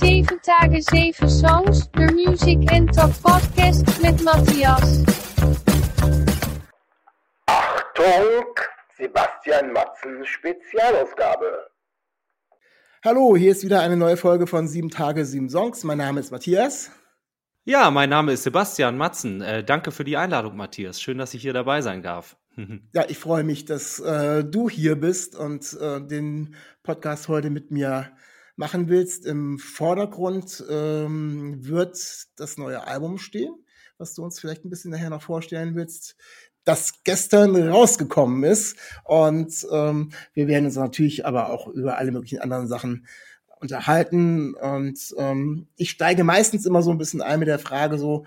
7 Tage 7 Songs, de Music and Talk Podcast mit Matthias. Achtung, Sebastian Matzen Spezialausgabe. Hallo, hier ist wieder eine neue Folge von 7 Tage 7 Songs. Mein Name ist Matthias. Ja, mein Name ist Sebastian Matzen. Äh, danke für die Einladung, Matthias. Schön, dass ich hier dabei sein darf. ja, ich freue mich, dass äh, du hier bist und äh, den Podcast heute mit mir machen willst. Im Vordergrund ähm, wird das neue Album stehen, was du uns vielleicht ein bisschen nachher noch vorstellen willst, das gestern rausgekommen ist. Und ähm, wir werden uns natürlich aber auch über alle möglichen anderen Sachen unterhalten. Und ähm, ich steige meistens immer so ein bisschen ein mit der Frage so,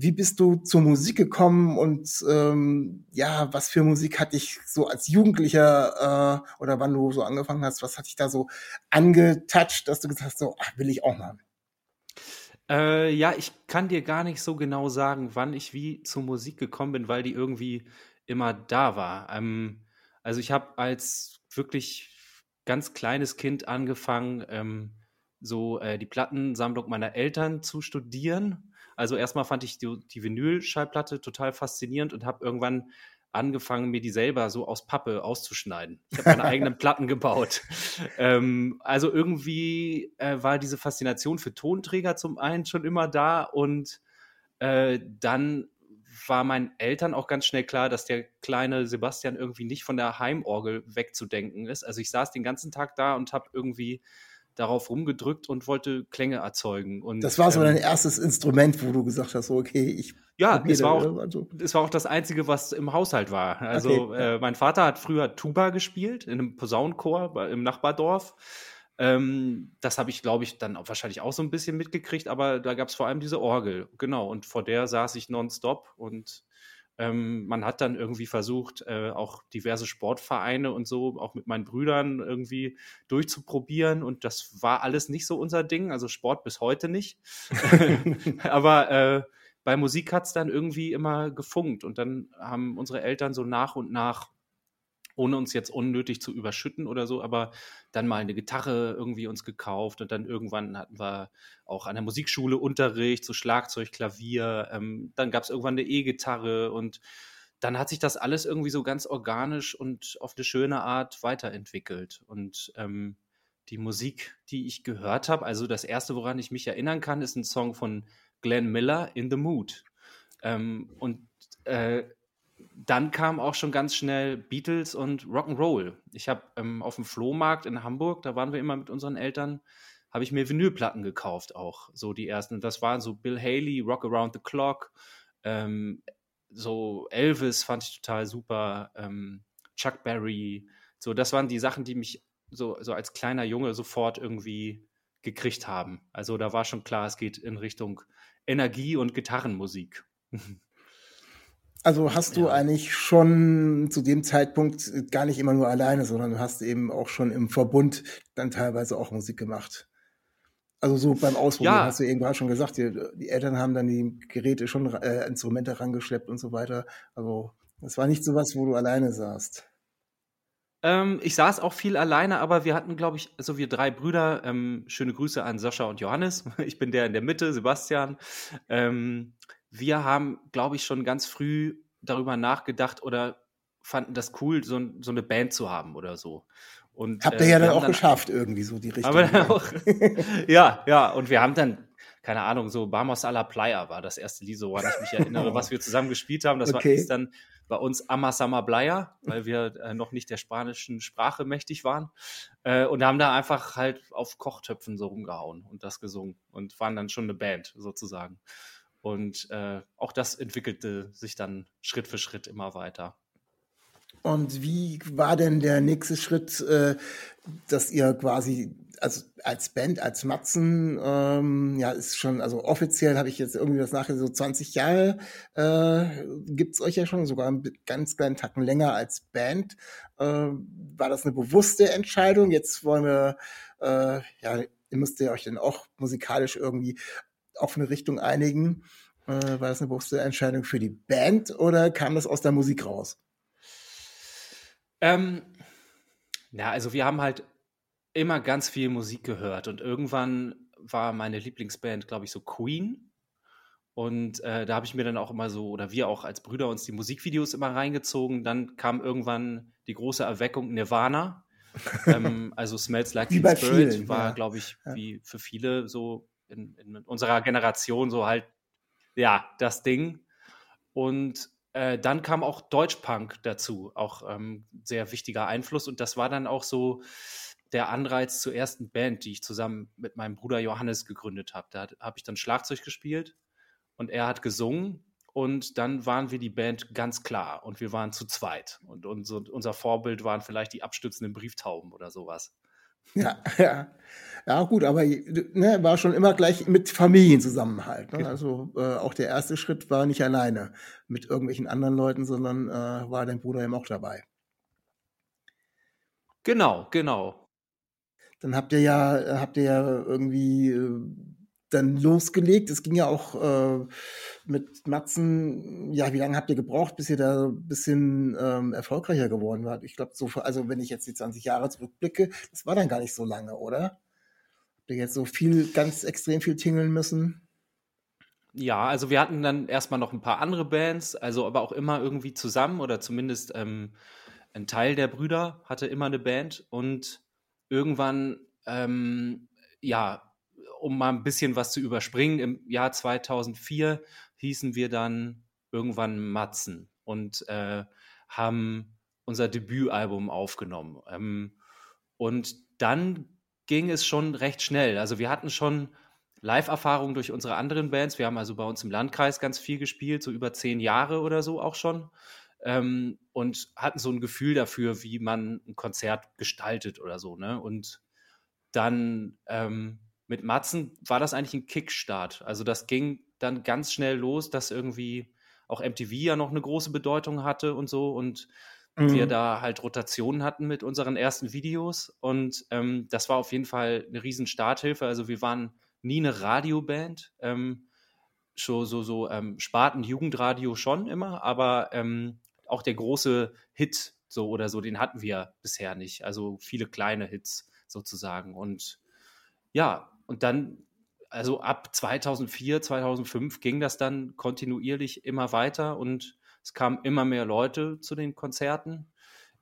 wie bist du zur Musik gekommen und ähm, ja, was für Musik hat dich so als Jugendlicher äh, oder wann du so angefangen hast, was hat dich da so angetouched, dass du gesagt hast, so, ach, will ich auch mal? Äh, ja, ich kann dir gar nicht so genau sagen, wann ich wie zur Musik gekommen bin, weil die irgendwie immer da war. Ähm, also ich habe als wirklich ganz kleines Kind angefangen, ähm, so äh, die Plattensammlung meiner Eltern zu studieren also erstmal fand ich die, die Vinylschallplatte total faszinierend und habe irgendwann angefangen, mir die selber so aus Pappe auszuschneiden. Ich habe meine eigenen Platten gebaut. Ähm, also irgendwie äh, war diese Faszination für Tonträger zum einen schon immer da und äh, dann war meinen Eltern auch ganz schnell klar, dass der kleine Sebastian irgendwie nicht von der Heimorgel wegzudenken ist. Also ich saß den ganzen Tag da und habe irgendwie darauf rumgedrückt und wollte Klänge erzeugen. Und, das war so ähm, dein erstes Instrument, wo du gesagt hast, okay, ich ja, es war, auch, also. es war auch das Einzige, was im Haushalt war. Also okay, äh, mein Vater hat früher Tuba gespielt in einem Posaunenchor im Nachbardorf. Ähm, das habe ich, glaube ich, dann auch wahrscheinlich auch so ein bisschen mitgekriegt, aber da gab es vor allem diese Orgel, genau. Und vor der saß ich nonstop und ähm, man hat dann irgendwie versucht, äh, auch diverse Sportvereine und so, auch mit meinen Brüdern irgendwie durchzuprobieren. Und das war alles nicht so unser Ding, also Sport bis heute nicht. Aber äh, bei Musik hat es dann irgendwie immer gefunkt. Und dann haben unsere Eltern so nach und nach ohne uns jetzt unnötig zu überschütten oder so, aber dann mal eine Gitarre irgendwie uns gekauft und dann irgendwann hatten wir auch an der Musikschule Unterricht, so Schlagzeug, Klavier, ähm, dann gab es irgendwann eine E-Gitarre und dann hat sich das alles irgendwie so ganz organisch und auf eine schöne Art weiterentwickelt und ähm, die Musik, die ich gehört habe, also das erste, woran ich mich erinnern kann, ist ein Song von Glenn Miller, In the Mood. Ähm, und äh, dann kam auch schon ganz schnell Beatles und Rock'n'Roll. Ich habe ähm, auf dem Flohmarkt in Hamburg, da waren wir immer mit unseren Eltern, habe ich mir Vinylplatten gekauft, auch so die ersten. Das waren so Bill Haley, Rock Around the Clock, ähm, so Elvis fand ich total super, ähm, Chuck Berry. So, das waren die Sachen, die mich so, so als kleiner Junge sofort irgendwie gekriegt haben. Also da war schon klar, es geht in Richtung Energie und Gitarrenmusik. Also hast du ja. eigentlich schon zu dem Zeitpunkt gar nicht immer nur alleine, sondern du hast eben auch schon im Verbund dann teilweise auch Musik gemacht. Also so beim Ausprobieren ja. hast du eben gerade schon gesagt, die, die, Eltern haben dann die Geräte schon, äh, Instrumente rangeschleppt und so weiter. Also es war nicht so was, wo du alleine saßt. Ähm, ich saß auch viel alleine, aber wir hatten, glaube ich, so wir drei Brüder. Ähm, schöne Grüße an Sascha und Johannes. Ich bin der in der Mitte, Sebastian. Ähm, wir haben, glaube ich, schon ganz früh darüber nachgedacht oder fanden das cool, so, so eine Band zu haben oder so. Und, Habt ihr äh, ja dann auch dann, geschafft, irgendwie so die Richtung. Aber auch, ja, ja, und wir haben dann, keine Ahnung, so Bamos a la Playa war das erste Lied, so woran ich mich erinnere, was wir zusammen gespielt haben. Das okay. war dann bei uns Amasama Playa, weil wir äh, noch nicht der spanischen Sprache mächtig waren. Äh, und haben da einfach halt auf Kochtöpfen so rumgehauen und das gesungen und waren dann schon eine Band sozusagen. Und äh, auch das entwickelte sich dann Schritt für Schritt immer weiter. Und wie war denn der nächste Schritt, äh, dass ihr quasi also als Band, als Matzen, ähm, ja, ist schon, also offiziell habe ich jetzt irgendwie das nachher so 20 Jahre äh, es euch ja schon, sogar einen ganz kleinen Tacken länger als Band. Äh, war das eine bewusste Entscheidung? Jetzt wollen wir, äh, ja, ihr müsst ihr euch dann auch musikalisch irgendwie auf eine Richtung einigen? Äh, war das eine bewusste Entscheidung für die Band oder kam das aus der Musik raus? Ähm, na, also wir haben halt immer ganz viel Musik gehört und irgendwann war meine Lieblingsband, glaube ich, so Queen. Und äh, da habe ich mir dann auch immer so, oder wir auch als Brüder uns die Musikvideos immer reingezogen. Dann kam irgendwann die große Erweckung Nirvana. ähm, also Smells Like Teen Spirit vielen, war, ja. glaube ich, ja. wie für viele so in, in, unserer Generation so halt, ja, das Ding. Und äh, dann kam auch Deutschpunk dazu, auch ähm, sehr wichtiger Einfluss. Und das war dann auch so der Anreiz zur ersten Band, die ich zusammen mit meinem Bruder Johannes gegründet habe. Da habe ich dann Schlagzeug gespielt und er hat gesungen und dann waren wir die Band ganz klar und wir waren zu zweit und unser, unser Vorbild waren vielleicht die abstützenden Brieftauben oder sowas. Ja, ja. Ja, gut, aber ne, war schon immer gleich mit Familienzusammenhalt. Ne? Genau. Also äh, auch der erste Schritt war nicht alleine mit irgendwelchen anderen Leuten, sondern äh, war dein Bruder eben auch dabei. Genau, genau. Dann habt ihr ja, habt ihr ja irgendwie äh, dann losgelegt. Es ging ja auch äh, mit Matzen, ja, wie lange habt ihr gebraucht, bis ihr da ein bisschen ähm, erfolgreicher geworden wart? Ich glaube, so, also wenn ich jetzt die 20 Jahre zurückblicke, das war dann gar nicht so lange, oder? Habt ihr jetzt so viel, ganz extrem viel tingeln müssen? Ja, also wir hatten dann erstmal noch ein paar andere Bands, also aber auch immer irgendwie zusammen oder zumindest ähm, ein Teil der Brüder hatte immer eine Band und irgendwann, ähm, ja, um mal ein bisschen was zu überspringen, im Jahr 2004 hießen wir dann irgendwann Matzen und äh, haben unser Debütalbum aufgenommen. Ähm, und dann ging es schon recht schnell. Also wir hatten schon Live-Erfahrungen durch unsere anderen Bands. Wir haben also bei uns im Landkreis ganz viel gespielt, so über zehn Jahre oder so auch schon. Ähm, und hatten so ein Gefühl dafür, wie man ein Konzert gestaltet oder so. Ne? Und dann ähm, mit Matzen war das eigentlich ein Kickstart. Also das ging dann ganz schnell los, dass irgendwie auch MTV ja noch eine große Bedeutung hatte und so und mhm. wir da halt Rotationen hatten mit unseren ersten Videos und ähm, das war auf jeden Fall eine riesen Starthilfe. Also wir waren nie eine Radioband, ähm, so so so ähm, Sparten Jugendradio schon immer, aber ähm, auch der große Hit so oder so, den hatten wir bisher nicht. Also viele kleine Hits sozusagen und ja, und dann, also ab 2004, 2005 ging das dann kontinuierlich immer weiter und es kamen immer mehr Leute zu den Konzerten.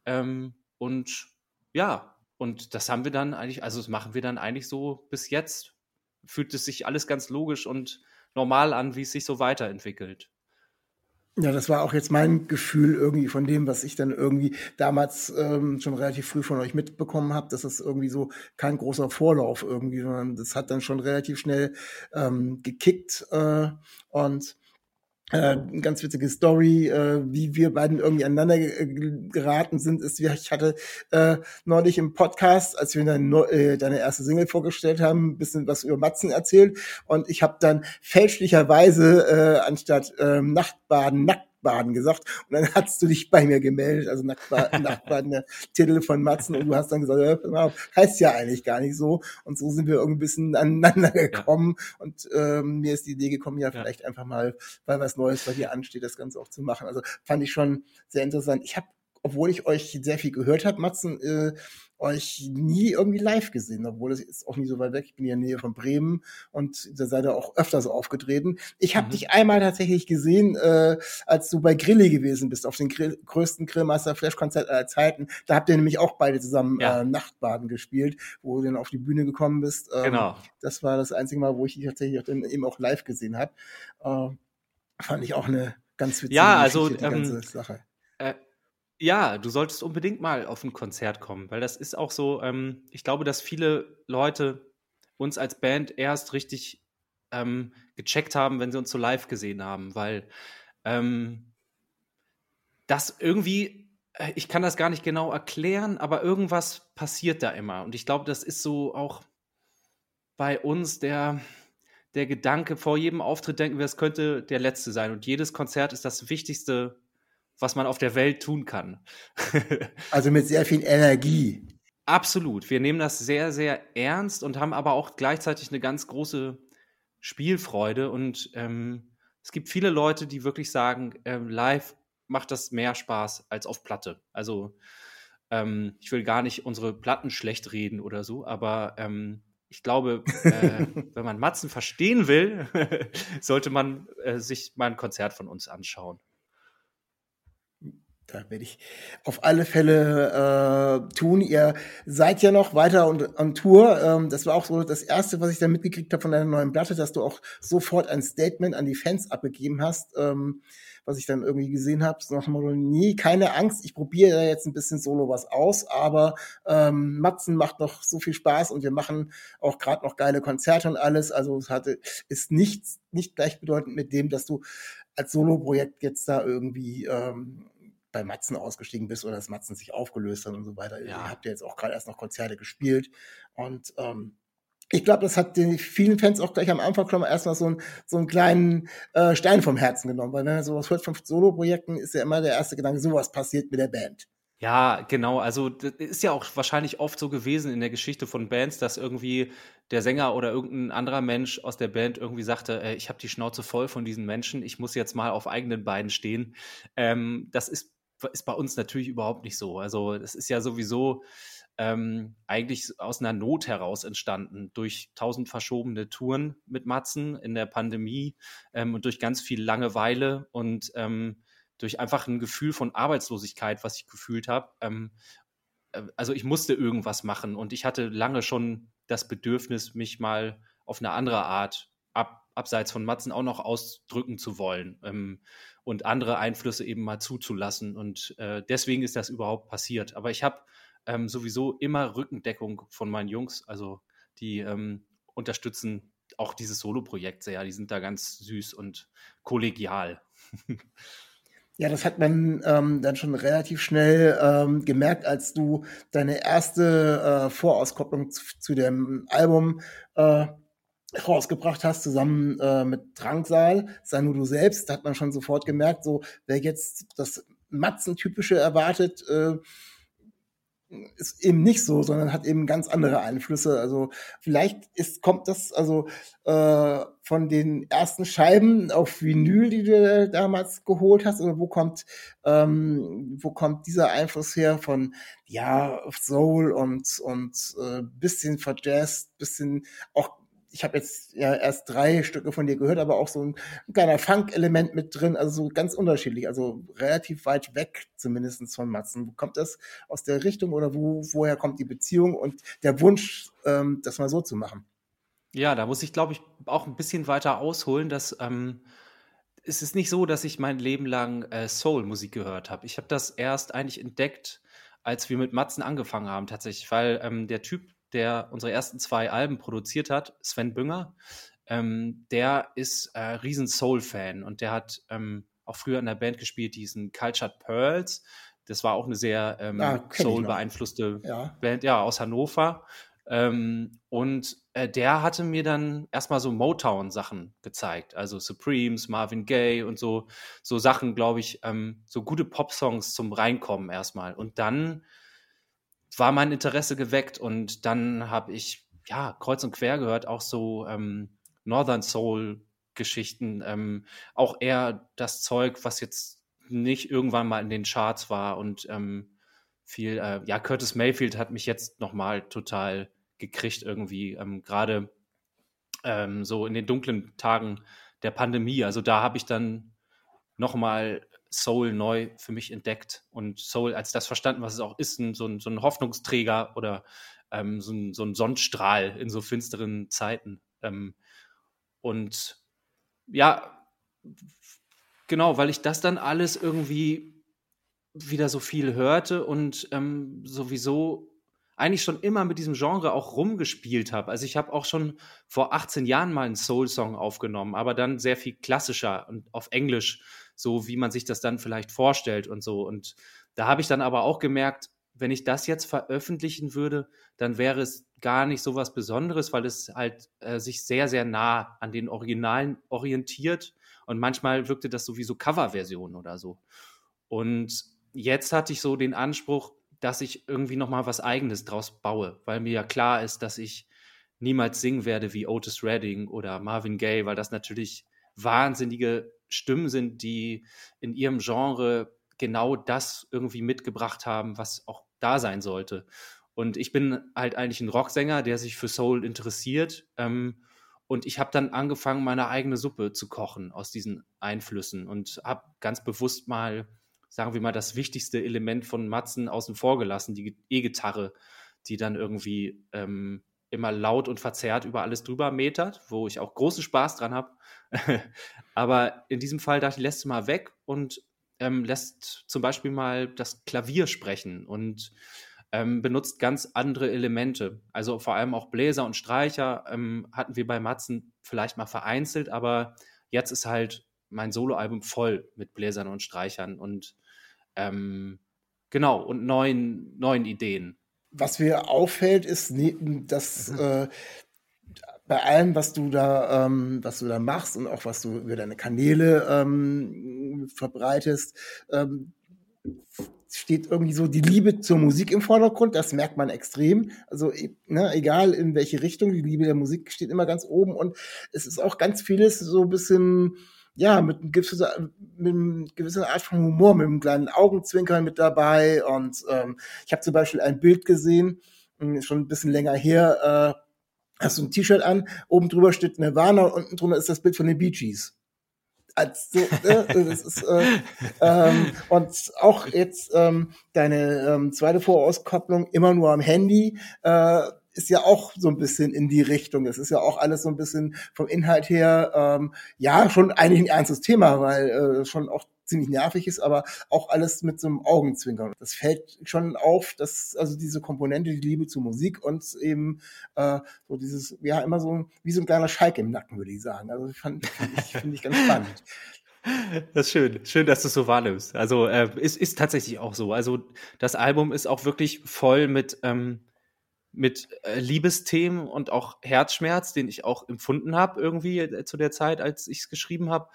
Ähm, und ja, und das haben wir dann eigentlich, also das machen wir dann eigentlich so bis jetzt. Fühlt es sich alles ganz logisch und normal an, wie es sich so weiterentwickelt. Ja, das war auch jetzt mein Gefühl irgendwie von dem, was ich dann irgendwie damals ähm, schon relativ früh von euch mitbekommen habe, dass es irgendwie so kein großer Vorlauf irgendwie, sondern das hat dann schon relativ schnell ähm, gekickt äh, und äh, ganz witzige Story, äh, wie wir beiden irgendwie aneinander geraten sind, ist, wie ich hatte äh, neulich im Podcast, als wir deine, äh, deine erste Single vorgestellt haben, ein bisschen was über Matzen erzählt. Und ich habe dann fälschlicherweise äh, anstatt äh, Nachtbaden, nackt Nacktbaden gesagt. Und dann hast du dich bei mir gemeldet, also Nacktbaden, Nacktbaden der Titel von Matzen. Und du hast dann gesagt, ja, heißt ja eigentlich gar nicht so. Und so sind wir irgendwie ein bisschen aneinander gekommen. Ja. Und ähm, mir ist die Idee gekommen, ja, vielleicht ja. einfach mal, weil was Neues bei dir ansteht, das Ganze auch zu machen. Also fand ich schon sehr interessant. Ich habe obwohl ich euch sehr viel gehört habe, Matzen, äh, euch nie irgendwie live gesehen, obwohl es ist auch nie so weit weg. Ich bin ja in der Nähe von Bremen und da seid ihr auch öfter so aufgetreten. Ich habe mhm. dich einmal tatsächlich gesehen, äh, als du bei Grilli gewesen bist, auf den Grill, größten Grillmaster Flash Konzert aller Zeiten. Da habt ihr nämlich auch beide zusammen ja. äh, Nachtbaden gespielt, wo du dann auf die Bühne gekommen bist. Ähm, genau. Das war das einzige Mal, wo ich dich tatsächlich auch dann eben auch live gesehen habe. Äh, fand ich auch eine ganz witzige ja, also, ähm, Sache. Äh, ja, du solltest unbedingt mal auf ein Konzert kommen, weil das ist auch so, ähm, ich glaube, dass viele Leute uns als Band erst richtig ähm, gecheckt haben, wenn sie uns so live gesehen haben, weil ähm, das irgendwie, äh, ich kann das gar nicht genau erklären, aber irgendwas passiert da immer. Und ich glaube, das ist so auch bei uns der, der Gedanke, vor jedem Auftritt denken wir, es könnte der letzte sein. Und jedes Konzert ist das wichtigste was man auf der Welt tun kann. also mit sehr viel Energie. Absolut. Wir nehmen das sehr, sehr ernst und haben aber auch gleichzeitig eine ganz große Spielfreude. Und ähm, es gibt viele Leute, die wirklich sagen, ähm, live macht das mehr Spaß als auf Platte. Also ähm, ich will gar nicht unsere Platten schlecht reden oder so, aber ähm, ich glaube, äh, wenn man Matzen verstehen will, sollte man äh, sich mal ein Konzert von uns anschauen. Da werde ich auf alle Fälle äh, tun. Ihr seid ja noch weiter und on Tour. Ähm, das war auch so das Erste, was ich da mitgekriegt habe von deiner neuen Platte, dass du auch sofort ein Statement an die Fans abgegeben hast, ähm, was ich dann irgendwie gesehen habe. So nach dem nie, keine Angst, ich probiere jetzt ein bisschen solo was aus, aber ähm, Matzen macht noch so viel Spaß und wir machen auch gerade noch geile Konzerte und alles. Also es hatte, ist nichts, nicht gleichbedeutend mit dem, dass du als Solo-Projekt jetzt da irgendwie ähm, bei Matzen ausgestiegen bist oder dass Matzen sich aufgelöst hat und so weiter. Ja. Ihr habt ja jetzt auch gerade erst noch Konzerte gespielt und ähm, ich glaube, das hat den vielen Fans auch gleich am Anfang schon mal erstmal so, ein, so einen kleinen äh, Stein vom Herzen genommen, weil wenn man sowas hört von Solo-Projekten, ist ja immer der erste Gedanke, sowas passiert mit der Band. Ja, genau. Also das ist ja auch wahrscheinlich oft so gewesen in der Geschichte von Bands, dass irgendwie der Sänger oder irgendein anderer Mensch aus der Band irgendwie sagte, äh, ich habe die Schnauze voll von diesen Menschen, ich muss jetzt mal auf eigenen Beinen stehen. Ähm, das ist ist bei uns natürlich überhaupt nicht so. Also es ist ja sowieso ähm, eigentlich aus einer Not heraus entstanden, durch tausend verschobene Touren mit Matzen in der Pandemie ähm, und durch ganz viel Langeweile und ähm, durch einfach ein Gefühl von Arbeitslosigkeit, was ich gefühlt habe. Ähm, äh, also ich musste irgendwas machen und ich hatte lange schon das Bedürfnis, mich mal auf eine andere Art ab, abseits von Matzen auch noch ausdrücken zu wollen. Und andere Einflüsse eben mal zuzulassen. Und äh, deswegen ist das überhaupt passiert. Aber ich habe ähm, sowieso immer Rückendeckung von meinen Jungs. Also die ähm, unterstützen auch dieses Solo-Projekt sehr. Die sind da ganz süß und kollegial. Ja, das hat man ähm, dann schon relativ schnell ähm, gemerkt, als du deine erste äh, Vorauskopplung zu, zu dem Album äh, rausgebracht hast, zusammen äh, mit Drangsal, sei nur du selbst, da hat man schon sofort gemerkt, so wer jetzt das Matzen-typische erwartet, äh, ist eben nicht so, sondern hat eben ganz andere Einflüsse. Also vielleicht ist, kommt das also äh, von den ersten Scheiben auf Vinyl, die du damals geholt hast, oder wo kommt ähm, wo kommt dieser Einfluss her von ja Soul und und äh, bisschen verjazzt, bisschen auch ich habe jetzt ja erst drei Stücke von dir gehört, aber auch so ein, ein kleiner Funk-Element mit drin, also so ganz unterschiedlich, also relativ weit weg zumindest von Matzen. Wo kommt das aus der Richtung oder wo, woher kommt die Beziehung und der Wunsch, ähm, das mal so zu machen? Ja, da muss ich, glaube ich, auch ein bisschen weiter ausholen, dass ähm, es ist nicht so, dass ich mein Leben lang äh, Soul-Musik gehört habe. Ich habe das erst eigentlich entdeckt, als wir mit Matzen angefangen haben, tatsächlich, weil ähm, der Typ, der unsere ersten zwei Alben produziert hat, Sven Bünger, ähm, der ist äh, riesen Soul-Fan und der hat ähm, auch früher in der Band gespielt, diesen Cultured Pearls. Das war auch eine sehr ähm, ah, Soul-beeinflusste ja. Band, ja, aus Hannover. Ähm, und äh, der hatte mir dann erstmal so Motown-Sachen gezeigt, also Supremes, Marvin Gaye und so, so Sachen, glaube ich, ähm, so gute Pop-Songs zum Reinkommen erstmal. Und dann war mein Interesse geweckt und dann habe ich ja kreuz und quer gehört, auch so ähm, Northern Soul Geschichten, ähm, auch eher das Zeug, was jetzt nicht irgendwann mal in den Charts war und ähm, viel, äh, ja, Curtis Mayfield hat mich jetzt nochmal total gekriegt irgendwie, ähm, gerade ähm, so in den dunklen Tagen der Pandemie. Also da habe ich dann nochmal Soul neu für mich entdeckt und Soul als das verstanden, was es auch ist, ein, so, ein, so ein Hoffnungsträger oder ähm, so, ein, so ein Sonnenstrahl in so finsteren Zeiten. Ähm, und ja, genau, weil ich das dann alles irgendwie wieder so viel hörte und ähm, sowieso eigentlich schon immer mit diesem Genre auch rumgespielt habe. Also ich habe auch schon vor 18 Jahren mal einen Soul-Song aufgenommen, aber dann sehr viel klassischer und auf Englisch so wie man sich das dann vielleicht vorstellt und so. Und da habe ich dann aber auch gemerkt, wenn ich das jetzt veröffentlichen würde, dann wäre es gar nicht so was Besonderes, weil es halt äh, sich sehr, sehr nah an den Originalen orientiert. Und manchmal wirkte das so wie so Coverversionen oder so. Und jetzt hatte ich so den Anspruch, dass ich irgendwie nochmal was Eigenes draus baue, weil mir ja klar ist, dass ich niemals singen werde wie Otis Redding oder Marvin Gaye, weil das natürlich wahnsinnige Stimmen sind, die in ihrem Genre genau das irgendwie mitgebracht haben, was auch da sein sollte. Und ich bin halt eigentlich ein Rocksänger, der sich für Soul interessiert. Ähm, und ich habe dann angefangen, meine eigene Suppe zu kochen aus diesen Einflüssen und habe ganz bewusst mal, sagen wir mal, das wichtigste Element von Matzen außen vor gelassen, die E-Gitarre, die dann irgendwie ähm, immer laut und verzerrt über alles drüber metert, wo ich auch großen Spaß dran habe. Aber in diesem Fall dachte ich, lässt du mal weg und ähm, lässt zum Beispiel mal das Klavier sprechen und ähm, benutzt ganz andere Elemente. Also vor allem auch Bläser und Streicher ähm, hatten wir bei Matzen vielleicht mal vereinzelt, aber jetzt ist halt mein Soloalbum voll mit Bläsern und Streichern und ähm, genau und neuen, neuen Ideen. Was mir auffällt, ist, dass mhm. äh, bei allem, was du da, ähm, was du da machst und auch was du über deine Kanäle ähm, verbreitest, ähm, steht irgendwie so die Liebe zur Musik im Vordergrund. Das merkt man extrem. Also e, ne, egal in welche Richtung, die Liebe der Musik steht immer ganz oben. Und es ist auch ganz vieles so ein bisschen ja, mit, einem gewissen, mit einer gewissen Art von Humor, mit einem kleinen Augenzwinkern mit dabei. Und ähm, ich habe zum Beispiel ein Bild gesehen, hm, schon ein bisschen länger her, äh, hast du ein T-Shirt an, oben drüber steht Nirvana und unten drunter ist das Bild von den Bee Gees als so, äh, das ist, äh, ähm, und auch jetzt ähm, deine ähm, zweite Vorauskopplung immer nur am Handy äh, ist ja auch so ein bisschen in die Richtung. Das ist ja auch alles so ein bisschen vom Inhalt her, ähm, ja, schon eigentlich ein ernstes Thema, weil äh, schon auch ziemlich nervig ist, aber auch alles mit so einem Augenzwinkern. Das fällt schon auf, dass also diese Komponente, die Liebe zur Musik und eben äh, so dieses, ja, immer so wie so ein kleiner Schalk im Nacken, würde ich sagen. Also fand, find ich, finde ich ganz spannend. Das ist schön. Schön, dass du es so wahrnimmst. Also äh, ist, ist tatsächlich auch so. Also das Album ist auch wirklich voll mit, ähm, mit äh, Liebesthemen und auch Herzschmerz, den ich auch empfunden habe irgendwie äh, zu der Zeit, als ich es geschrieben habe.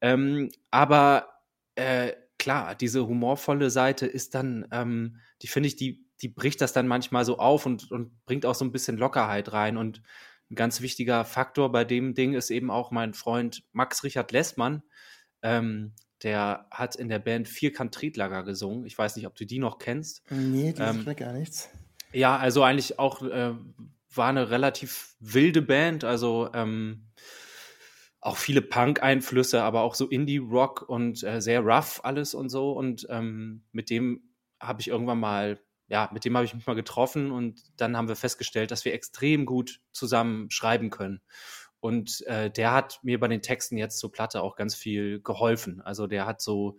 Ähm, aber äh, klar, diese humorvolle Seite ist dann, ähm, die finde ich, die, die bricht das dann manchmal so auf und, und bringt auch so ein bisschen Lockerheit rein. Und ein ganz wichtiger Faktor bei dem Ding ist eben auch mein Freund Max Richard Lessmann. Ähm, der hat in der Band Vierkant Tretlager gesungen. Ich weiß nicht, ob du die noch kennst. Nee, die ähm, gar nichts. Ja, also eigentlich auch äh, war eine relativ wilde Band. Also ähm, auch viele Punk-Einflüsse, aber auch so Indie-Rock und äh, sehr rough alles und so. Und ähm, mit dem habe ich irgendwann mal, ja, mit dem habe ich mich mal getroffen und dann haben wir festgestellt, dass wir extrem gut zusammen schreiben können. Und äh, der hat mir bei den Texten jetzt zur Platte auch ganz viel geholfen. Also der hat so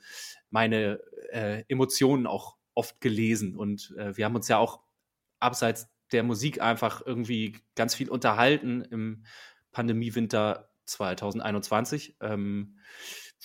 meine äh, Emotionen auch oft gelesen. Und äh, wir haben uns ja auch abseits der Musik einfach irgendwie ganz viel unterhalten im Pandemiewinter 2021, ähm,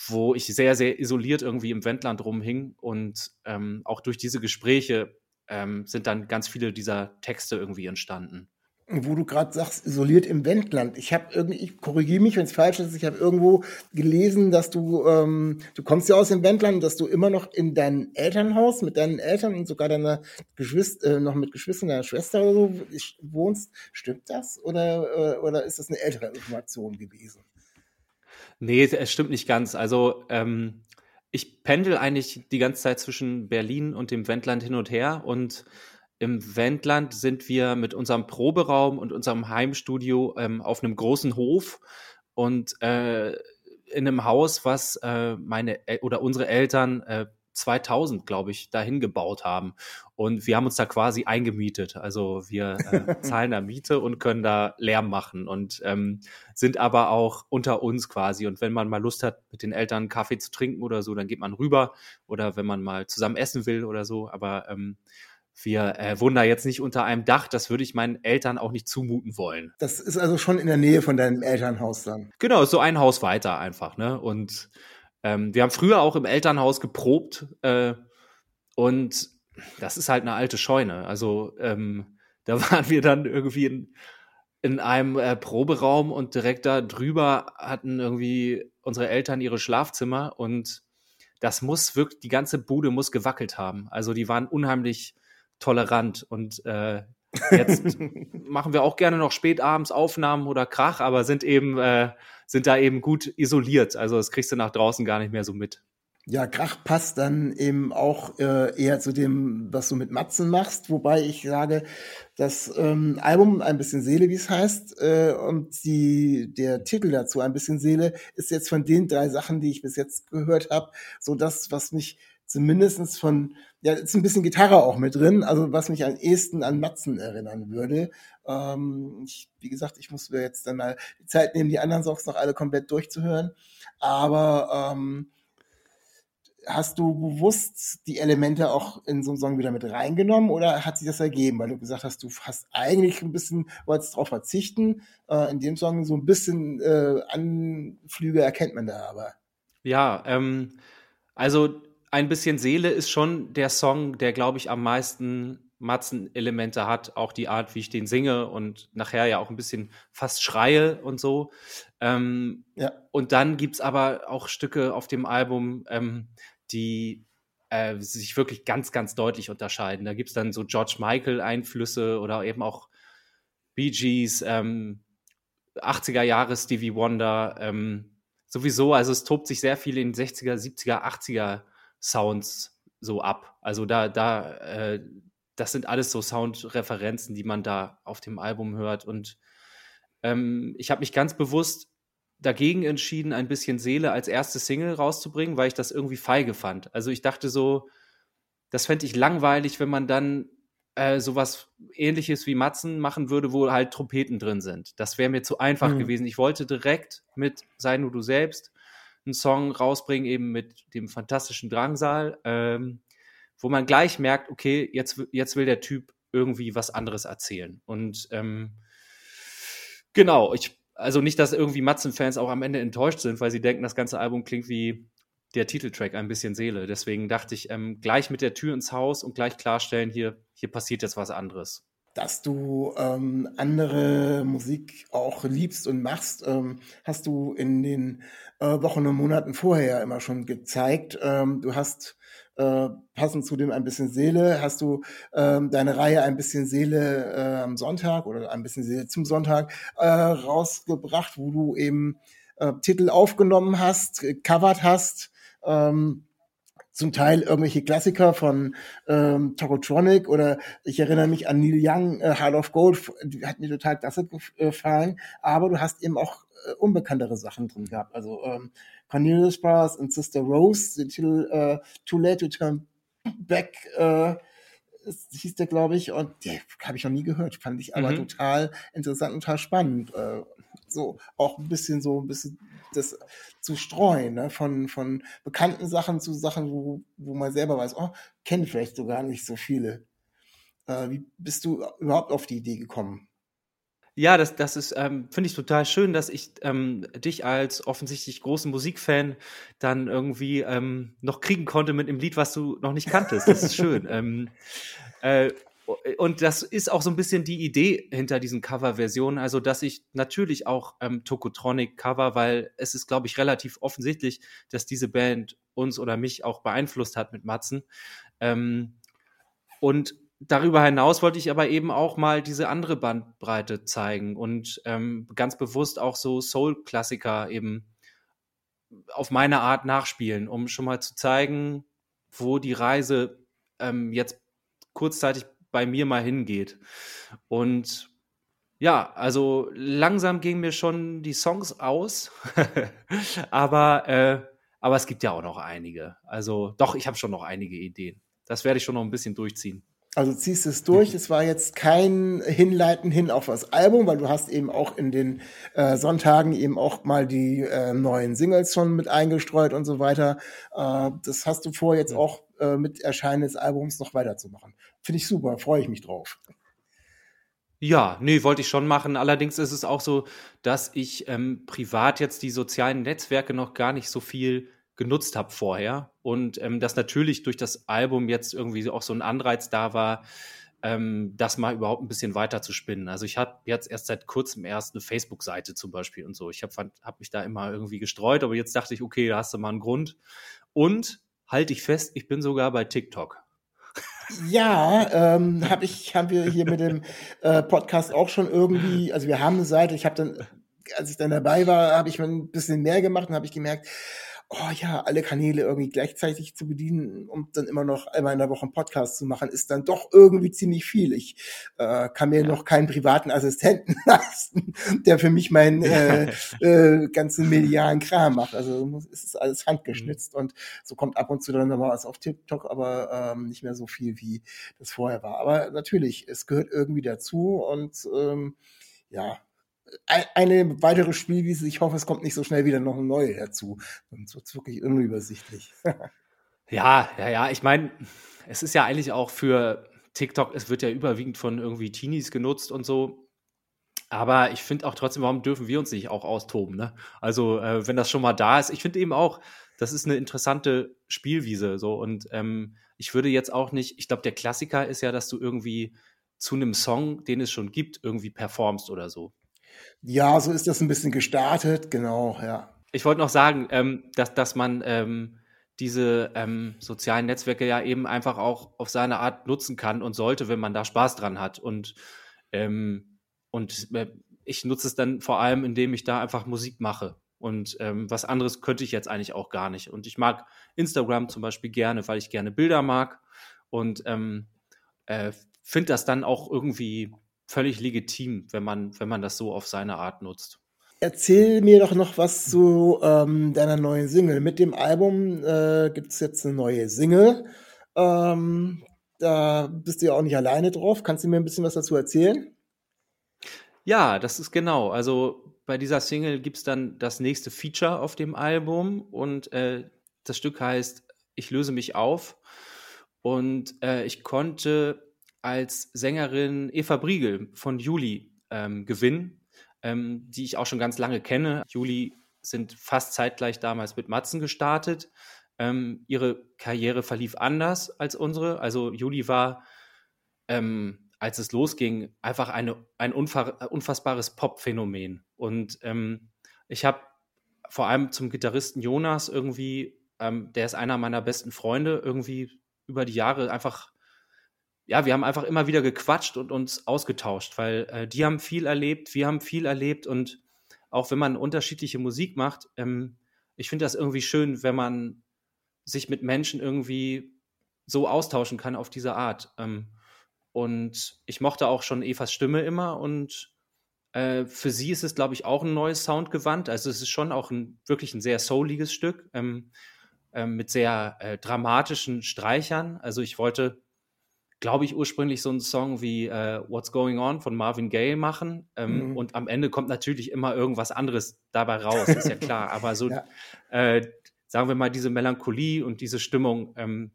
wo ich sehr, sehr isoliert irgendwie im Wendland rumhing. Und ähm, auch durch diese Gespräche ähm, sind dann ganz viele dieser Texte irgendwie entstanden wo du gerade sagst, isoliert im Wendland. Ich habe irgendwie, ich korrigiere mich, wenn es falsch ist, ich habe irgendwo gelesen, dass du, ähm, du kommst ja aus dem Wendland, dass du immer noch in deinem Elternhaus mit deinen Eltern und sogar deiner Geschwister, äh, noch mit Geschwistern deiner Schwester oder so wohnst. Stimmt das? Oder, äh, oder ist das eine ältere Information gewesen? Nee, es stimmt nicht ganz. Also ähm, ich pendel eigentlich die ganze Zeit zwischen Berlin und dem Wendland hin und her und im Wendland sind wir mit unserem Proberaum und unserem Heimstudio ähm, auf einem großen Hof und äh, in einem Haus, was äh, meine El oder unsere Eltern äh, 2000, glaube ich, dahin gebaut haben. Und wir haben uns da quasi eingemietet. Also wir äh, zahlen da Miete und können da Lärm machen und ähm, sind aber auch unter uns quasi. Und wenn man mal Lust hat, mit den Eltern Kaffee zu trinken oder so, dann geht man rüber. Oder wenn man mal zusammen essen will oder so. Aber ähm, wir äh, wohnen da jetzt nicht unter einem Dach. Das würde ich meinen Eltern auch nicht zumuten wollen. Das ist also schon in der Nähe von deinem Elternhaus dann. Genau, so ein Haus weiter einfach, ne? Und ähm, wir haben früher auch im Elternhaus geprobt äh, und das ist halt eine alte Scheune. Also ähm, da waren wir dann irgendwie in, in einem äh, Proberaum und direkt da drüber hatten irgendwie unsere Eltern ihre Schlafzimmer und das muss wirklich, die ganze Bude muss gewackelt haben. Also die waren unheimlich tolerant. Und äh, jetzt machen wir auch gerne noch spätabends Aufnahmen oder Krach, aber sind eben, äh, sind da eben gut isoliert. Also das kriegst du nach draußen gar nicht mehr so mit. Ja, Krach passt dann eben auch äh, eher zu dem, was du mit Matzen machst, wobei ich sage, das ähm, Album ein bisschen Seele, wie es heißt, äh, und die, der Titel dazu ein bisschen Seele ist jetzt von den drei Sachen, die ich bis jetzt gehört habe, so das, was mich zumindestens von, ja, ist ein bisschen Gitarre auch mit drin, also was mich am ehesten an Matzen erinnern würde. Ähm, ich, wie gesagt, ich muss mir jetzt dann mal die Zeit nehmen, die anderen Songs noch alle komplett durchzuhören, aber ähm, hast du bewusst die Elemente auch in so einen Song wieder mit reingenommen oder hat sich das ergeben, weil du gesagt hast, du hast eigentlich ein bisschen, wolltest darauf verzichten. Äh, in dem Song so ein bisschen äh, Anflüge erkennt man da aber. Ja, ähm, also ein bisschen Seele ist schon der Song, der, glaube ich, am meisten Matzen-Elemente hat, auch die Art, wie ich den singe und nachher ja auch ein bisschen fast schreie und so. Ähm, ja. Und dann gibt es aber auch Stücke auf dem Album, ähm, die äh, sich wirklich ganz, ganz deutlich unterscheiden. Da gibt es dann so George Michael-Einflüsse oder eben auch Bee Gees, ähm, 80er Jahre Stevie Wonder, ähm, sowieso, also es tobt sich sehr viel in 60er, 70er, 80er Sounds so ab. Also da, da, äh, das sind alles so Soundreferenzen, die man da auf dem Album hört. Und ähm, ich habe mich ganz bewusst dagegen entschieden, ein bisschen Seele als erste Single rauszubringen, weil ich das irgendwie feige fand. Also ich dachte so, das fände ich langweilig, wenn man dann äh, sowas ähnliches wie Matzen machen würde, wo halt Trompeten drin sind. Das wäre mir zu einfach mhm. gewesen. Ich wollte direkt mit Sei nur du selbst einen Song rausbringen, eben mit dem fantastischen Drangsal, ähm, wo man gleich merkt, okay, jetzt, jetzt will der Typ irgendwie was anderes erzählen. Und ähm, genau, ich also nicht, dass irgendwie Matzen-Fans auch am Ende enttäuscht sind, weil sie denken, das ganze Album klingt wie der Titeltrack ein bisschen Seele. Deswegen dachte ich, ähm, gleich mit der Tür ins Haus und gleich klarstellen, hier, hier passiert jetzt was anderes. Dass du ähm, andere Musik auch liebst und machst, ähm, hast du in den äh, Wochen und Monaten vorher immer schon gezeigt. Ähm, du hast äh, passend zu dem ein bisschen Seele, hast du ähm, deine Reihe ein bisschen Seele äh, am Sonntag oder ein bisschen Seele zum Sonntag äh, rausgebracht, wo du eben äh, Titel aufgenommen hast, covered hast. Ähm, zum Teil irgendwelche Klassiker von ähm, Tokotronic oder ich erinnere mich an Neil Young, äh, Heart of Gold, die hat mir total klasse gefallen, aber du hast eben auch äh, unbekanntere Sachen drin gehabt. Also ähm, Cornelius Brothers und Sister Rose, den Titel äh, Too Late to Turn Back äh, hieß der, glaube ich, und der habe ich noch nie gehört, fand ich aber mhm. total interessant und total spannend. Äh, so, auch ein bisschen so, ein bisschen das zu streuen, ne? von, von bekannten Sachen zu Sachen, wo, wo man selber weiß, oh, kenne vielleicht so gar nicht so viele. Äh, wie bist du überhaupt auf die Idee gekommen? Ja, das, das ist, ähm, finde ich total schön, dass ich ähm, dich als offensichtlich großen Musikfan dann irgendwie ähm, noch kriegen konnte mit einem Lied, was du noch nicht kanntest. Das ist schön. ähm, äh, und das ist auch so ein bisschen die Idee hinter diesen Cover-Versionen, also dass ich natürlich auch ähm, Tokotronic cover, weil es ist, glaube ich, relativ offensichtlich, dass diese Band uns oder mich auch beeinflusst hat mit Matzen. Ähm, und darüber hinaus wollte ich aber eben auch mal diese andere Bandbreite zeigen und ähm, ganz bewusst auch so Soul-Klassiker eben auf meine Art nachspielen, um schon mal zu zeigen, wo die Reise ähm, jetzt kurzzeitig bei mir mal hingeht. Und ja, also langsam gingen mir schon die Songs aus, aber, äh, aber es gibt ja auch noch einige. Also doch, ich habe schon noch einige Ideen. Das werde ich schon noch ein bisschen durchziehen. Also ziehst es durch. Es war jetzt kein Hinleiten hin auf das Album, weil du hast eben auch in den äh, Sonntagen eben auch mal die äh, neuen Singles schon mit eingestreut und so weiter. Äh, das hast du vor, jetzt auch äh, mit Erscheinen des Albums noch weiterzumachen. Finde ich super, freue ich mich drauf. Ja, nee, wollte ich schon machen. Allerdings ist es auch so, dass ich ähm, privat jetzt die sozialen Netzwerke noch gar nicht so viel genutzt habe vorher. Und ähm, dass natürlich durch das Album jetzt irgendwie auch so ein Anreiz da war, ähm, das mal überhaupt ein bisschen weiter zu spinnen. Also ich habe jetzt erst seit kurzem erst eine Facebook-Seite zum Beispiel und so. Ich habe hab mich da immer irgendwie gestreut, aber jetzt dachte ich, okay, da hast du mal einen Grund. Und halte ich fest, ich bin sogar bei TikTok. Ja, ähm, hab ich, haben wir hier mit dem äh, Podcast auch schon irgendwie, also wir haben eine Seite, ich habe dann, als ich dann dabei war, habe ich ein bisschen mehr gemacht und habe ich gemerkt, oh ja, alle Kanäle irgendwie gleichzeitig zu bedienen und dann immer noch einmal in der Woche einen Podcast zu machen, ist dann doch irgendwie ziemlich viel. Ich äh, kann mir ja. noch keinen privaten Assistenten leisten, der für mich meinen äh, äh, ganzen medialen Kram macht. Also es ist alles handgeschnitzt mhm. und so kommt ab und zu dann nochmal was auf TikTok, aber ähm, nicht mehr so viel, wie das vorher war. Aber natürlich, es gehört irgendwie dazu und ähm, ja, eine weitere Spielwiese. Ich hoffe, es kommt nicht so schnell wieder noch eine neue dazu. Sonst wird es wirklich unübersichtlich. ja, ja, ja. Ich meine, es ist ja eigentlich auch für TikTok, es wird ja überwiegend von irgendwie Teenies genutzt und so. Aber ich finde auch trotzdem, warum dürfen wir uns nicht auch austoben? Ne? Also, äh, wenn das schon mal da ist, ich finde eben auch, das ist eine interessante Spielwiese. So und ähm, ich würde jetzt auch nicht, ich glaube, der Klassiker ist ja, dass du irgendwie zu einem Song, den es schon gibt, irgendwie performst oder so. Ja, so ist das ein bisschen gestartet, genau, ja. Ich wollte noch sagen, ähm, dass, dass man ähm, diese ähm, sozialen Netzwerke ja eben einfach auch auf seine Art nutzen kann und sollte, wenn man da Spaß dran hat. Und, ähm, und äh, ich nutze es dann vor allem, indem ich da einfach Musik mache. Und ähm, was anderes könnte ich jetzt eigentlich auch gar nicht. Und ich mag Instagram zum Beispiel gerne, weil ich gerne Bilder mag und ähm, äh, finde das dann auch irgendwie völlig legitim, wenn man, wenn man das so auf seine Art nutzt. Erzähl mir doch noch was zu ähm, deiner neuen Single. Mit dem Album äh, gibt es jetzt eine neue Single. Ähm, da bist du ja auch nicht alleine drauf. Kannst du mir ein bisschen was dazu erzählen? Ja, das ist genau. Also bei dieser Single gibt es dann das nächste Feature auf dem Album und äh, das Stück heißt Ich löse mich auf. Und äh, ich konnte als Sängerin Eva Briegel von Juli ähm, gewinnen, ähm, die ich auch schon ganz lange kenne. Juli sind fast zeitgleich damals mit Matzen gestartet. Ähm, ihre Karriere verlief anders als unsere. Also Juli war, ähm, als es losging, einfach eine, ein unfassbares Pop-Phänomen. Und ähm, ich habe vor allem zum Gitarristen Jonas irgendwie, ähm, der ist einer meiner besten Freunde, irgendwie über die Jahre einfach ja, wir haben einfach immer wieder gequatscht und uns ausgetauscht, weil äh, die haben viel erlebt, wir haben viel erlebt und auch wenn man unterschiedliche Musik macht, ähm, ich finde das irgendwie schön, wenn man sich mit Menschen irgendwie so austauschen kann auf diese Art. Ähm, und ich mochte auch schon Evas Stimme immer und äh, für sie ist es, glaube ich, auch ein neues Soundgewand. Also es ist schon auch ein wirklich ein sehr souliges Stück ähm, äh, mit sehr äh, dramatischen Streichern. Also ich wollte glaube ich, ursprünglich so einen Song wie äh, What's Going On von Marvin Gaye machen. Ähm, mhm. Und am Ende kommt natürlich immer irgendwas anderes dabei raus, ist ja klar. Aber so, ja. äh, sagen wir mal, diese Melancholie und diese Stimmung, ähm,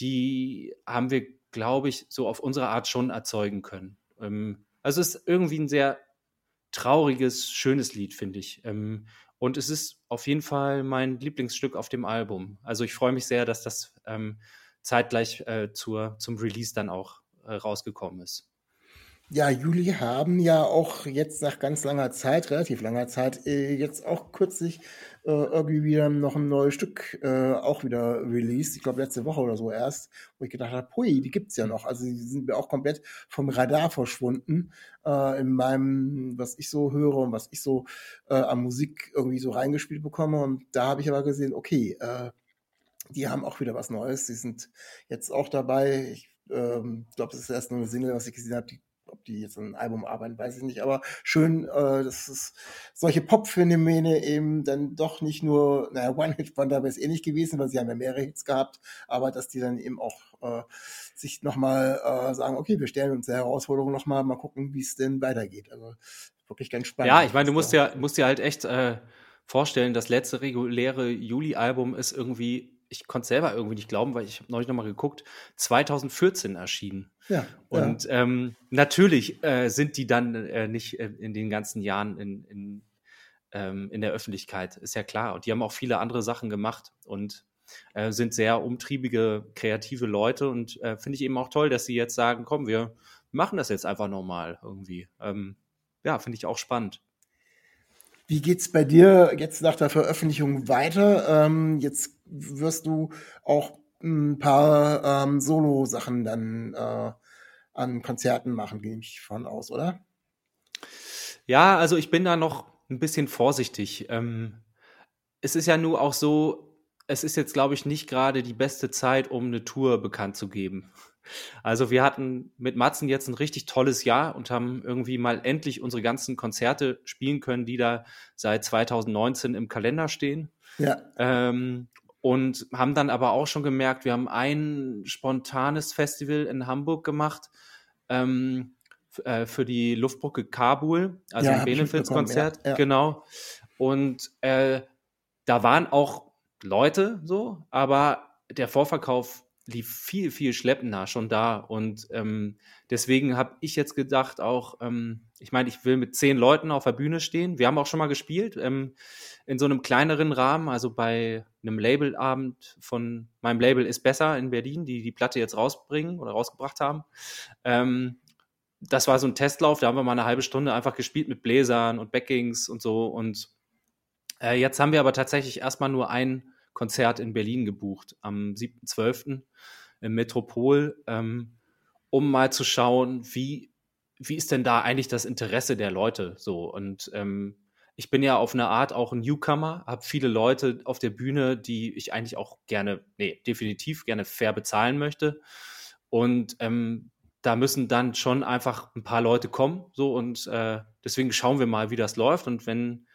die haben wir, glaube ich, so auf unsere Art schon erzeugen können. Ähm, also es ist irgendwie ein sehr trauriges, schönes Lied, finde ich. Ähm, und es ist auf jeden Fall mein Lieblingsstück auf dem Album. Also ich freue mich sehr, dass das ähm, zeitgleich äh, zur, zum Release dann auch äh, rausgekommen ist. Ja, Juli haben ja auch jetzt nach ganz langer Zeit, relativ langer Zeit, äh, jetzt auch kürzlich äh, irgendwie wieder noch ein neues Stück äh, auch wieder released. Ich glaube letzte Woche oder so erst, wo ich gedacht habe, hui, die gibt's ja noch. Also die sind mir auch komplett vom Radar verschwunden äh, in meinem, was ich so höre und was ich so äh, an Musik irgendwie so reingespielt bekomme. Und da habe ich aber gesehen, okay, äh, die haben auch wieder was Neues. Die sind jetzt auch dabei. Ich ähm, glaube, es ist erst nur eine Single, was ich gesehen habe. Ob die jetzt ein Album arbeiten, weiß ich nicht. Aber schön, äh, dass es solche Pop-Phänomene eben dann doch nicht nur, naja, One-Hit-Wonder wäre es eh nicht gewesen, weil sie haben ja mehrere Hits gehabt, aber dass die dann eben auch äh, sich nochmal äh, sagen, okay, wir stellen uns der Herausforderung nochmal, mal gucken, wie es denn weitergeht. Also wirklich ganz spannend. Ja, ich meine, du musst ja, musst ja halt echt äh, vorstellen, das letzte reguläre Juli-Album ist irgendwie ich konnte selber irgendwie nicht glauben, weil ich habe neulich nochmal geguckt, 2014 erschienen. Ja, und ja. Ähm, natürlich äh, sind die dann äh, nicht äh, in den ganzen Jahren in, in, ähm, in der Öffentlichkeit, ist ja klar. Und die haben auch viele andere Sachen gemacht und äh, sind sehr umtriebige, kreative Leute. Und äh, finde ich eben auch toll, dass sie jetzt sagen, komm, wir machen das jetzt einfach nochmal irgendwie. Ähm, ja, finde ich auch spannend. Wie geht's bei dir jetzt nach der Veröffentlichung weiter? Ähm, jetzt wirst du auch ein paar ähm, Solo-Sachen dann äh, an Konzerten machen, gehe ich von aus, oder? Ja, also ich bin da noch ein bisschen vorsichtig. Ähm, es ist ja nur auch so, es ist jetzt, glaube ich, nicht gerade die beste Zeit, um eine Tour bekannt zu geben. Also wir hatten mit Matzen jetzt ein richtig tolles Jahr und haben irgendwie mal endlich unsere ganzen Konzerte spielen können, die da seit 2019 im Kalender stehen. Ja. Ähm, und haben dann aber auch schon gemerkt, wir haben ein spontanes Festival in Hamburg gemacht ähm, äh, für die Luftbrücke Kabul, also Ja, ein Benefizkonzert, ja, ja. genau. Und äh, da waren auch Leute so, aber der Vorverkauf lief viel, viel schleppender schon da. Und ähm, deswegen habe ich jetzt gedacht, auch, ähm, ich meine, ich will mit zehn Leuten auf der Bühne stehen. Wir haben auch schon mal gespielt ähm, in so einem kleineren Rahmen, also bei einem Labelabend von meinem Label ist besser in Berlin, die die Platte jetzt rausbringen oder rausgebracht haben. Ähm, das war so ein Testlauf, da haben wir mal eine halbe Stunde einfach gespielt mit Bläsern und Backings und so. Und äh, jetzt haben wir aber tatsächlich erstmal nur ein Konzert in Berlin gebucht am 7.12. im Metropol, ähm, um mal zu schauen, wie, wie ist denn da eigentlich das Interesse der Leute so. Und ähm, ich bin ja auf eine Art auch ein Newcomer, habe viele Leute auf der Bühne, die ich eigentlich auch gerne, nee, definitiv gerne fair bezahlen möchte. Und ähm, da müssen dann schon einfach ein paar Leute kommen, so und äh, deswegen schauen wir mal, wie das läuft. Und wenn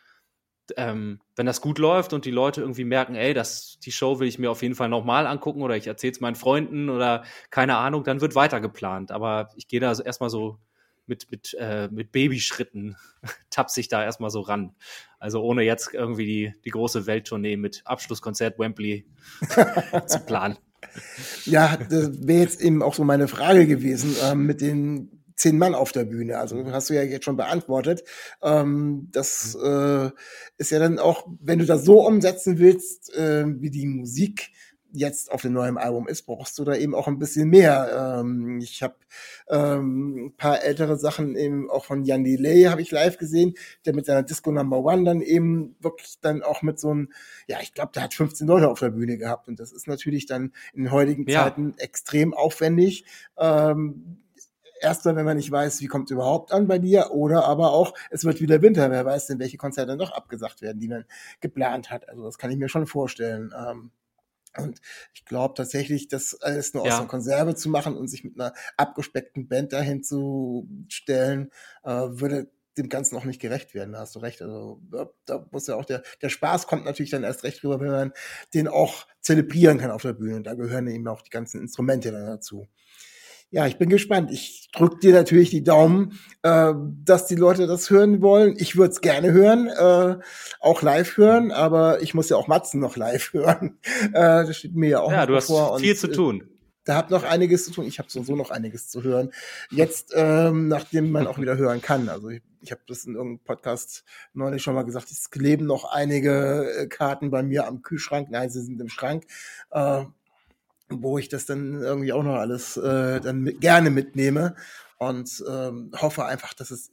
ähm, wenn das gut läuft und die Leute irgendwie merken, ey, das, die Show will ich mir auf jeden Fall nochmal angucken oder ich erzähle es meinen Freunden oder keine Ahnung, dann wird weiter geplant. Aber ich gehe da so erstmal so mit, mit, äh, mit Babyschritten, tapse ich da erstmal so ran. Also ohne jetzt irgendwie die, die große Welttournee mit Abschlusskonzert Wembley zu planen. Ja, das wäre jetzt eben auch so meine Frage gewesen ähm, mit den zehn Mann auf der Bühne. Also hast du ja jetzt schon beantwortet. Ähm, das äh, ist ja dann auch, wenn du das so umsetzen willst, äh, wie die Musik jetzt auf dem neuen Album ist, brauchst du da eben auch ein bisschen mehr. Ähm, ich habe ähm, ein paar ältere Sachen eben auch von Jan Delay habe ich live gesehen, der mit seiner Disco Number One dann eben wirklich dann auch mit so einem, ja, ich glaube, der hat 15 Leute auf der Bühne gehabt und das ist natürlich dann in heutigen Ja. Zeiten extrem aufwendig. Ähm, Erstmal, wenn man nicht weiß, wie kommt überhaupt an bei dir, oder aber auch, es wird wieder Winter, wer weiß denn, welche Konzerte noch abgesagt werden, die man geplant hat. Also das kann ich mir schon vorstellen. Ähm, und ich glaube tatsächlich, das alles nur aus Ja. einer Konserve zu machen und sich mit einer abgespeckten Band dahin zu stellen, äh, würde dem Ganzen auch nicht gerecht werden. Da hast du recht. Also da muss ja auch der, der Spaß kommt natürlich dann erst recht rüber, wenn man den auch zelebrieren kann auf der Bühne. Und da gehören eben auch die ganzen Instrumente dann dazu. Ja, ich bin gespannt. Ich drück dir natürlich die Daumen, äh, dass die Leute das hören wollen. Ich würde es gerne hören, äh, auch live hören, aber ich muss ja auch Matzen noch live hören. Äh, das steht mir ja auch Ja, noch du hast viel Und, zu äh, tun. da habt noch einiges zu tun. Ich habe sowieso noch einiges zu hören. Jetzt, ähm, nachdem man auch wieder hören kann. Also ich, ich habe das in irgendeinem Podcast neulich schon mal gesagt, es kleben noch einige äh, Karten bei mir am Kühlschrank. Nein, sie sind im Schrank. Äh, wo ich das dann irgendwie auch noch alles äh, dann mit, gerne mitnehme und ähm, hoffe einfach, dass es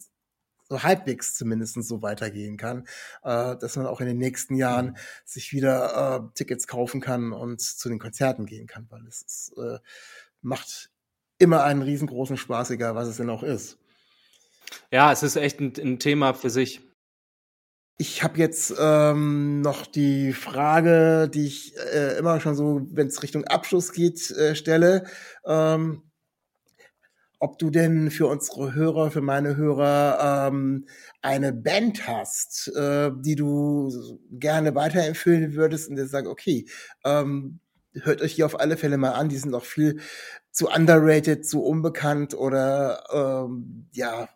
so halbwegs zumindest so weitergehen kann, äh, dass man auch in den nächsten Jahren sich wieder äh, Tickets kaufen kann und zu den Konzerten gehen kann, weil es ist, äh, macht immer einen riesengroßen Spaß, egal was es denn auch ist. Ja, es ist echt ein, ein Thema für sich. Ich habe jetzt ähm, noch die Frage, die ich äh, immer schon so, wenn es Richtung Abschluss geht, äh, stelle. Ähm, ob du denn für unsere Hörer, für meine Hörer ähm, eine Band hast, äh, die du gerne weiterempfehlen würdest und dir sagst, okay, ähm, hört euch die auf alle Fälle mal an, die sind auch viel zu underrated, zu unbekannt oder ähm, ja,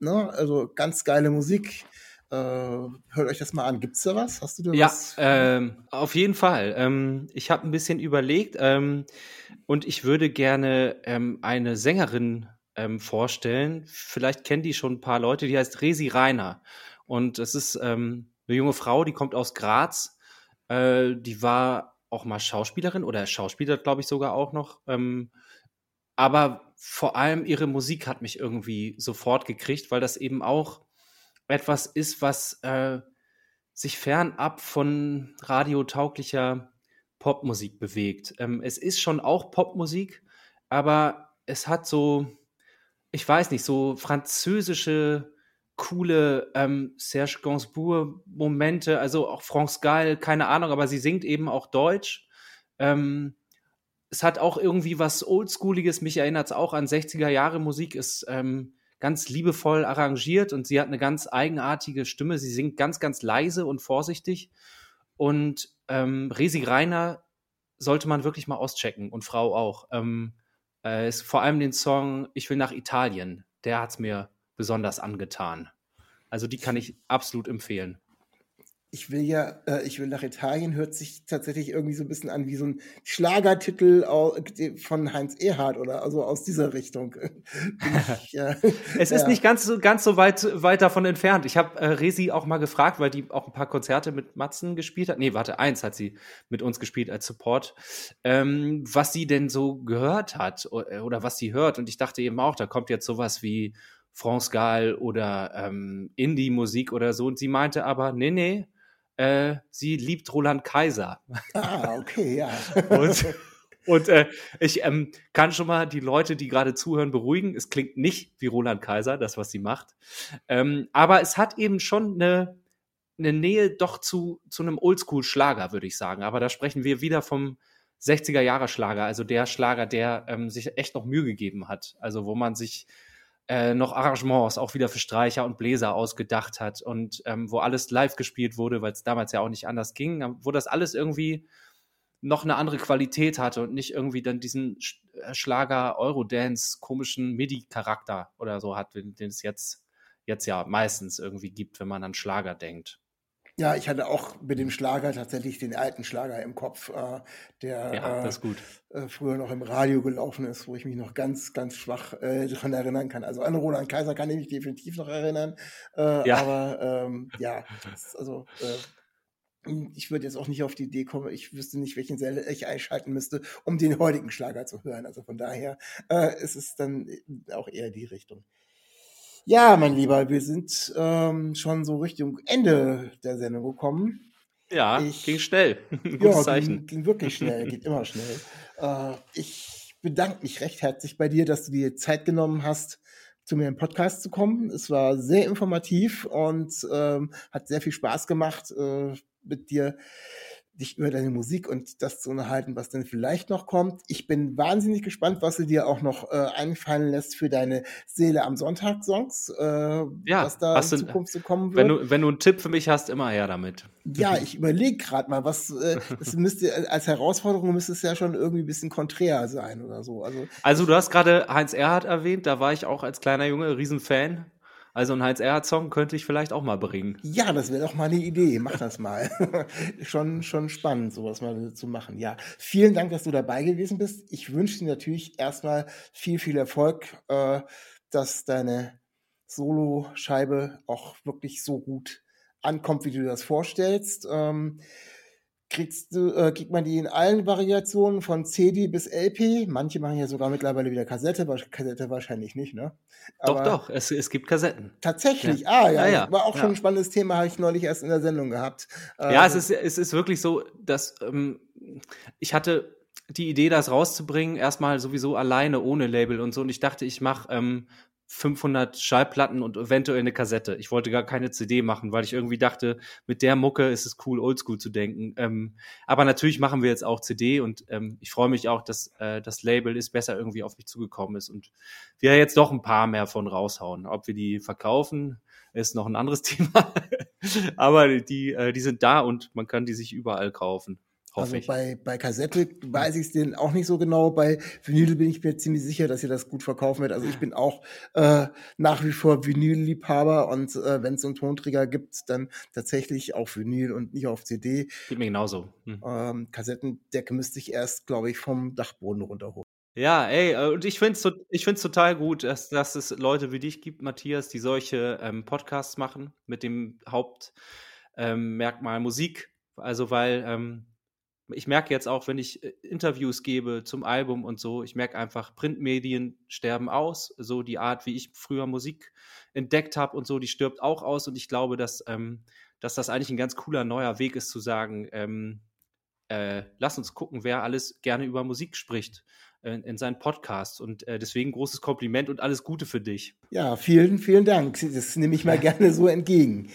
ne, also ganz geile Musik. Äh, hört euch das mal an. Gibt's da was? Hast du da Ja, was? ähm, auf jeden Fall. Ähm, ich habe ein bisschen überlegt ähm, und ich würde gerne ähm, eine Sängerin ähm, vorstellen. Vielleicht kennen die schon ein paar Leute, die heißt Resi Reiner. Und es ist ähm, eine junge Frau, die kommt aus Graz. Äh, die war auch mal Schauspielerin oder Schauspieler, glaube ich, sogar auch noch. Aber vor allem ihre Musik hat mich irgendwie sofort gekriegt, weil das eben auch etwas ist, was äh, sich fernab von radiotauglicher Popmusik bewegt. Ähm, es ist schon auch Popmusik, aber es hat so, ich weiß nicht, so französische coole ähm, Serge Gainsbourg-Momente, also auch France Gall, keine Ahnung, aber sie singt eben auch Deutsch. Ähm, es hat auch irgendwie was Oldschooliges, mich erinnert es auch an 60er Jahre Musik, ist ähm, ganz liebevoll arrangiert und sie hat eine ganz eigenartige Stimme. Sie singt ganz, ganz leise und vorsichtig. Und ähm, Resi Reiner sollte man wirklich mal auschecken und Frau auch. Ähm, äh, ist vor allem den Song Ich will nach Italien. Der hat es mir besonders angetan. Also die kann ich absolut empfehlen ich will ja, äh, ich will nach Italien, hört sich tatsächlich irgendwie so ein bisschen an wie so ein Schlagertitel von Heinz Erhardt oder also aus dieser Richtung. ich, äh, es ist ja. nicht ganz so, ganz so weit, weit davon entfernt. Ich habe äh, Resi auch mal gefragt, weil die auch ein paar Konzerte mit Matzen gespielt hat. Nee, warte, eins hat sie mit uns gespielt als Support, ähm, was sie denn so gehört hat oder was sie hört. Und ich dachte eben auch, da kommt jetzt sowas wie France Gall oder ähm, Indie-Musik oder so. Und sie meinte aber, nee, nee, äh, sie liebt Roland Kaiser. Ah, okay, ja. und, und äh, ich ähm, kann schon mal die Leute, die gerade zuhören, beruhigen. Es klingt nicht wie Roland Kaiser, das, was sie macht. Ähm, aber es hat eben schon eine, eine Nähe doch zu, zu einem Oldschool-Schlager, würde ich sagen. Aber da sprechen wir wieder vom 60er-Jahre-Schlager, also der Schlager, der ähm, sich echt noch Mühe gegeben hat. Also wo man sich äh, noch Arrangements auch wieder für Streicher und Bläser ausgedacht hat und ähm, wo alles live gespielt wurde, weil es damals ja auch nicht anders ging, wo das alles irgendwie noch eine andere Qualität hatte und nicht irgendwie dann diesen äh, Schlager Eurodance komischen MIDI-Charakter oder so hat, den es jetzt, jetzt ja meistens irgendwie gibt, wenn man an Schlager denkt. Ja, ich hatte auch mit dem Schlager tatsächlich den alten Schlager im Kopf, äh, der ja, äh, äh, früher noch im Radio gelaufen ist, wo ich mich noch ganz, ganz schwach äh, daran erinnern kann. Also an Roland Kaiser kann ich mich definitiv noch erinnern. Äh, ja. Aber ähm, ja, also äh, ich würde jetzt auch nicht auf die Idee kommen, ich wüsste nicht, welchen Sender ich einschalten müsste, um den heutigen Schlager zu hören. Also von daher ist es dann auch eher die Richtung. Ja, mein Lieber, wir sind ähm, schon so Richtung Ende der Sendung gekommen. Ja, ich, ging schnell. ja, Zeichen. Ging, ging, wirklich schnell, geht immer schnell. Äh, ich bedanke mich recht herzlich bei dir, dass du dir Zeit genommen hast, zu mir im Podcast zu kommen. Es war sehr informativ und ähm, hat sehr viel Spaß gemacht, äh, mit dir dich über deine Musik und das zu unterhalten, was dann vielleicht noch kommt. Ich bin wahnsinnig gespannt, was du dir auch noch äh, einfallen lässt für deine Seele am Sonntag Songs, äh, ja, was da in Zukunft so kommen wird. Wenn du, wenn du einen Tipp für mich hast, immer her damit. Ja, ich überlege gerade mal, was äh, das müsste als Herausforderung müsste es ja schon irgendwie ein bisschen konträr sein oder so. Also, also du hast gerade Heinz Erhardt erwähnt, da war ich auch als kleiner Junge Riesenfan. Also ein Heinz Erhardt-Song könnte ich vielleicht auch mal bringen. Ja, das wäre doch mal eine Idee. Mach das mal. schon, schon spannend, sowas mal zu machen. Ja, vielen Dank, dass du dabei gewesen bist. Ich wünsche dir natürlich erstmal viel, viel Erfolg, äh, dass deine Solo-Scheibe auch wirklich so gut ankommt, wie du das vorstellst. Ähm, kriegst du, äh, kriegt man die in allen Variationen von CD bis LP. Manche machen ja sogar mittlerweile wieder Kassette, Kassette wahrscheinlich nicht, ne? Aber doch, doch, es, es gibt Kassetten. Tatsächlich, ja. ah ja, ja, ja. war auch schon ein spannendes Thema, habe ich neulich erst in der Sendung gehabt. Ja, ähm, es, ist, es ist wirklich so, dass ähm, ich hatte die Idee, das rauszubringen, erstmal sowieso alleine, ohne Label und so. Und ich dachte, ich mache ähm, 500 Schallplatten und eventuell eine Kassette. Ich wollte gar keine CD machen, weil ich irgendwie dachte, mit der Mucke ist es cool, oldschool zu denken. Ähm, aber natürlich machen wir jetzt auch CD und ähm, ich freue mich auch, dass äh, das Label ist besser irgendwie auf mich zugekommen ist und wir jetzt doch ein paar mehr von raushauen. Ob wir die verkaufen, ist noch ein anderes Thema. aber die, äh, die sind da und man kann die sich überall kaufen. Also bei, bei Kassette weiß ich es denn auch nicht so genau. Bei Vinyl bin ich mir ziemlich sicher, dass ihr das gut verkaufen wird. Also ich bin auch äh, nach wie vor Vinyl-Liebhaber und äh, wenn es einen Tonträger gibt, dann tatsächlich auf Vinyl und nicht auf CD. Geht mir genauso. Hm. Ähm, Kassettendecke müsste ich erst, glaube ich, vom Dachboden runterholen. Ja, ey, äh, und ich finde es ich find's total gut, dass, dass es Leute wie dich gibt, Matthias, die solche ähm, Podcasts machen mit dem Hauptmerkmal ähm, Musik. Also, weil ähm, ich merke jetzt auch, wenn ich äh, Interviews gebe zum Album und so, ich merke einfach, Printmedien sterben aus. So die Art, wie ich früher Musik entdeckt habe und so, die stirbt auch aus. Und ich glaube, dass, ähm, dass das eigentlich ein ganz cooler neuer Weg ist, zu sagen, ähm, äh, lass uns gucken, wer alles gerne über Musik spricht. äh, in seinen Podcast. Und äh, deswegen großes Kompliment und alles Gute für dich. Ja, vielen, vielen Dank. Das nehme ich mal gerne so entgegen.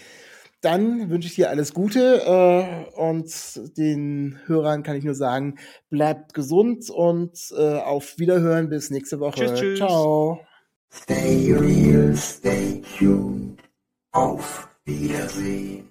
Dann wünsche ich dir alles Gute äh, und den Hörern kann ich nur sagen, bleibt gesund und äh, auf Wiederhören bis nächste Woche. Tschüss, tschüss. Ciao. Stay real, stay tuned. Auf Wiedersehen.